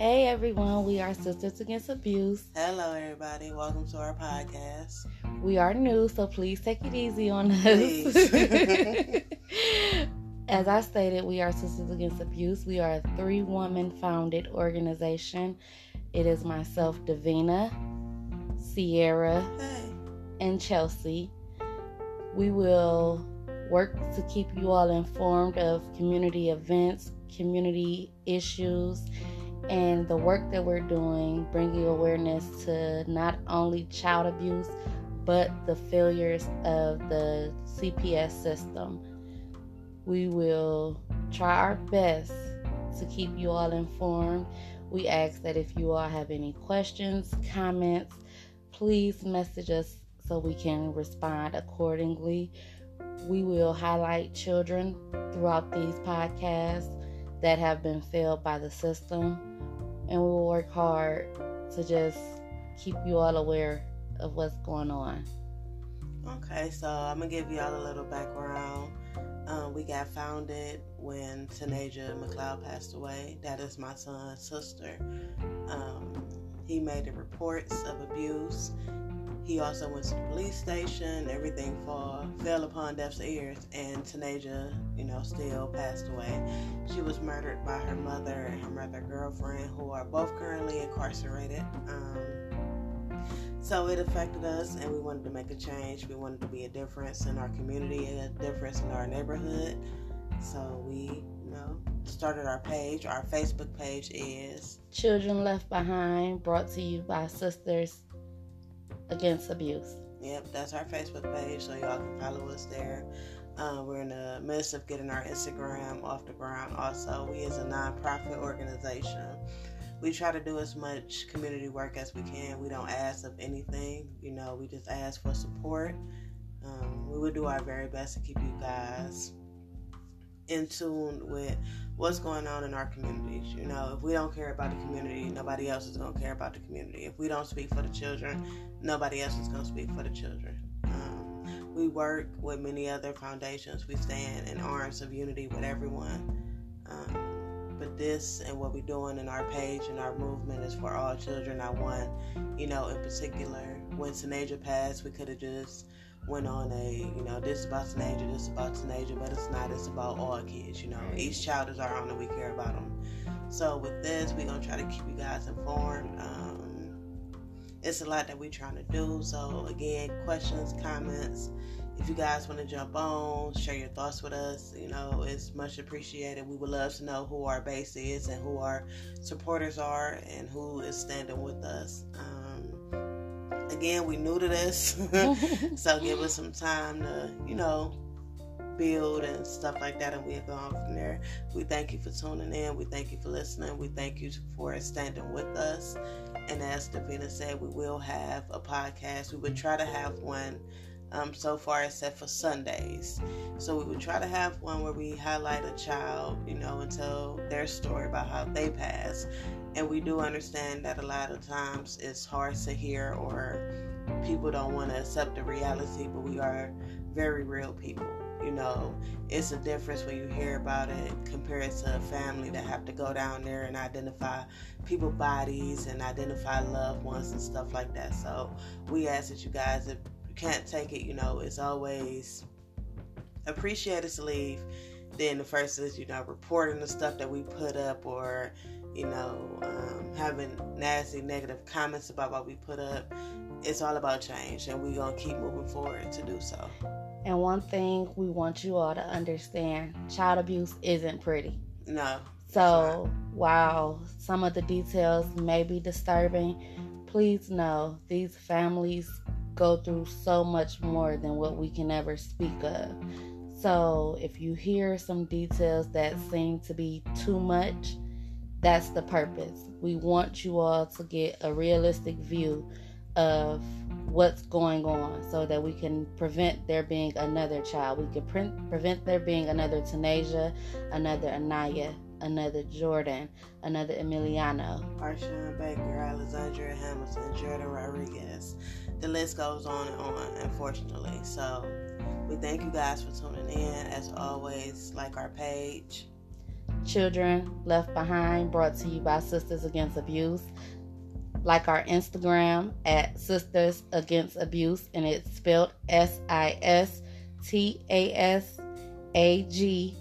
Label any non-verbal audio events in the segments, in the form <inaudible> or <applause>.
Hey everyone, we are Sisters Against Abuse. Hello everybody, welcome to our podcast. We are new, so please take it easy on us. <laughs> As I stated, we are Sisters Against Abuse. We are a three woman founded organization. It is myself, Davina, Sierra, Hey. and Chelsea. We will work to keep you all informed of community events, community issues, and the work that we're doing, bringing awareness to not only child abuse, but the failures of the CPS system. We will try our best to keep you all informed. We ask that if you all have any questions, comments, please message us so we can respond accordingly. We will highlight children throughout these podcasts that have been failed by the system, and we will work hard to just keep you all aware of what's going on. Okay, so I'm gonna give y'all a little background. Um, we got founded when Tanaja McLeod passed away. That is my son's sister. Um, he made the reports of abuse. He also went to the police station. Everything fall, fell upon deaf ears, and Tanaja, you know, still passed away. She was murdered by her mother and her mother girlfriend, who are both currently incarcerated. Um, so it affected us, and we wanted to make a change. We wanted to be a difference in our community and a difference in our neighborhood. So we, you know, started our page. Our Facebook page is Children Left Behind, brought to you by Sisters Against Abuse. Yep, that's our Facebook page, so y'all can follow us there. Uh, we're in the midst of getting our Instagram off the ground. Also, we is a nonprofit organization. We try to do as much community work as we can. We don't ask of anything, you know. We just ask for support. Um, we will do our very best to keep you guys in tune with what's going on in our communities. You know, if we don't care about the community, nobody else is going to care about the community. If we don't speak for the children, nobody else is going to speak for the children. Um, we work with many other foundations. We stand in arms of unity with everyone. Um, but this and what we're doing in our page and our movement is for all children, I want, you know, in particular. When Tanaja passed, we could have just went on a, you know, this is about Tanaja, this is about Tanaja, but it's not. It's about all kids, you know. Each child is our own and we care about them. So with this, we're going to try to keep you guys informed. Um, it's a lot that we're trying to do. So again, questions, comments, if you guys want to jump on, share your thoughts with us, you know, it's much appreciated. We would love to know who our base is and who our supporters are and who is standing with us. Um, again, we new to this, <laughs> so give us some time to, you know, build and stuff like that, and we'll go on from there. We thank you for tuning in. We thank you for listening. We thank you for standing with us. And as Davina said, we will have a podcast. We would try to have one um, so far except for Sundays. So we would try to have one where we highlight a child, you know, and tell their story about how they passed. And we do understand that a lot of times it's hard to hear or people don't want to accept the reality, but we are very real people. You know, it's a difference when you hear about it compared to a family that have to go down there and identify people bodies and identify loved ones and stuff like that. So we ask that you guys, if you can't take it, you know, it's always appreciated to leave. Then the first is, you know, reporting the stuff that we put up or, you know, um, having nasty negative comments about what we put up. It's all about change, and we're going to keep moving forward to do so. And one thing we want you all to understand child abuse isn't pretty. No. So, while some of the details may be disturbing, please know these families go through so much more than what we can ever speak of. So, if you hear some details that seem to be too much, that's the purpose. We want you all to get a realistic view of what's going on so that we can prevent there being another child. We can pre- prevent there being another Tanaja, another Anaya, another Jordan, another Emiliano. Arshawn Baker, Alexandria Hamilton, Jordan Rodriguez. The list goes on and on, unfortunately. So we thank you guys for tuning in. As always, like our page. Children Left Behind, brought to you by Sisters Against Abuse. Like our Instagram at Sisters Against Abuse, and it's spelled S I S T A S A G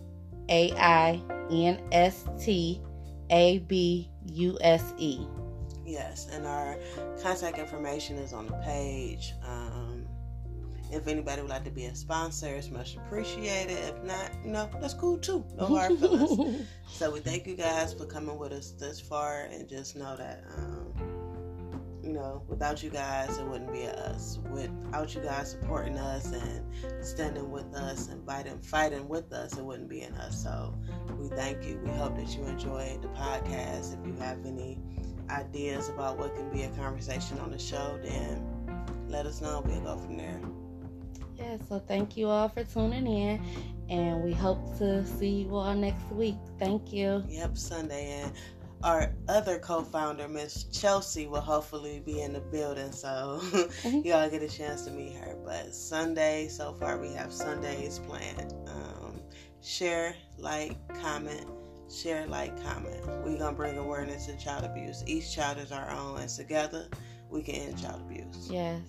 A I N S T A B U S E. Yes, and our contact information is on the page. Um, if anybody would like to be a sponsor, it's much appreciated. If not, you know, that's cool too. No <laughs> hard feelings. so we thank you guys for coming with us this far, and just know that, um, you know, without you guys, it wouldn't be us. Without you guys supporting us and standing with us and fighting, fighting with us, it wouldn't be in us. So we thank you. We hope that you enjoyed the podcast. If you have any ideas about what can be a conversation on the show, then let us know. We'll go from there. Yeah, so thank you all for tuning in, and we hope to see you all next week. Thank you. Yep, Sunday. And our other co founder, Miss Chelsea, will hopefully be in the building, so mm-hmm. <laughs> y'all get a chance to meet her. But Sunday, so far, we have Sundays planned. Um, share, like, comment share, like, comment. We're going to bring awareness to child abuse. Each child is our own, and together we can end child abuse. Yes.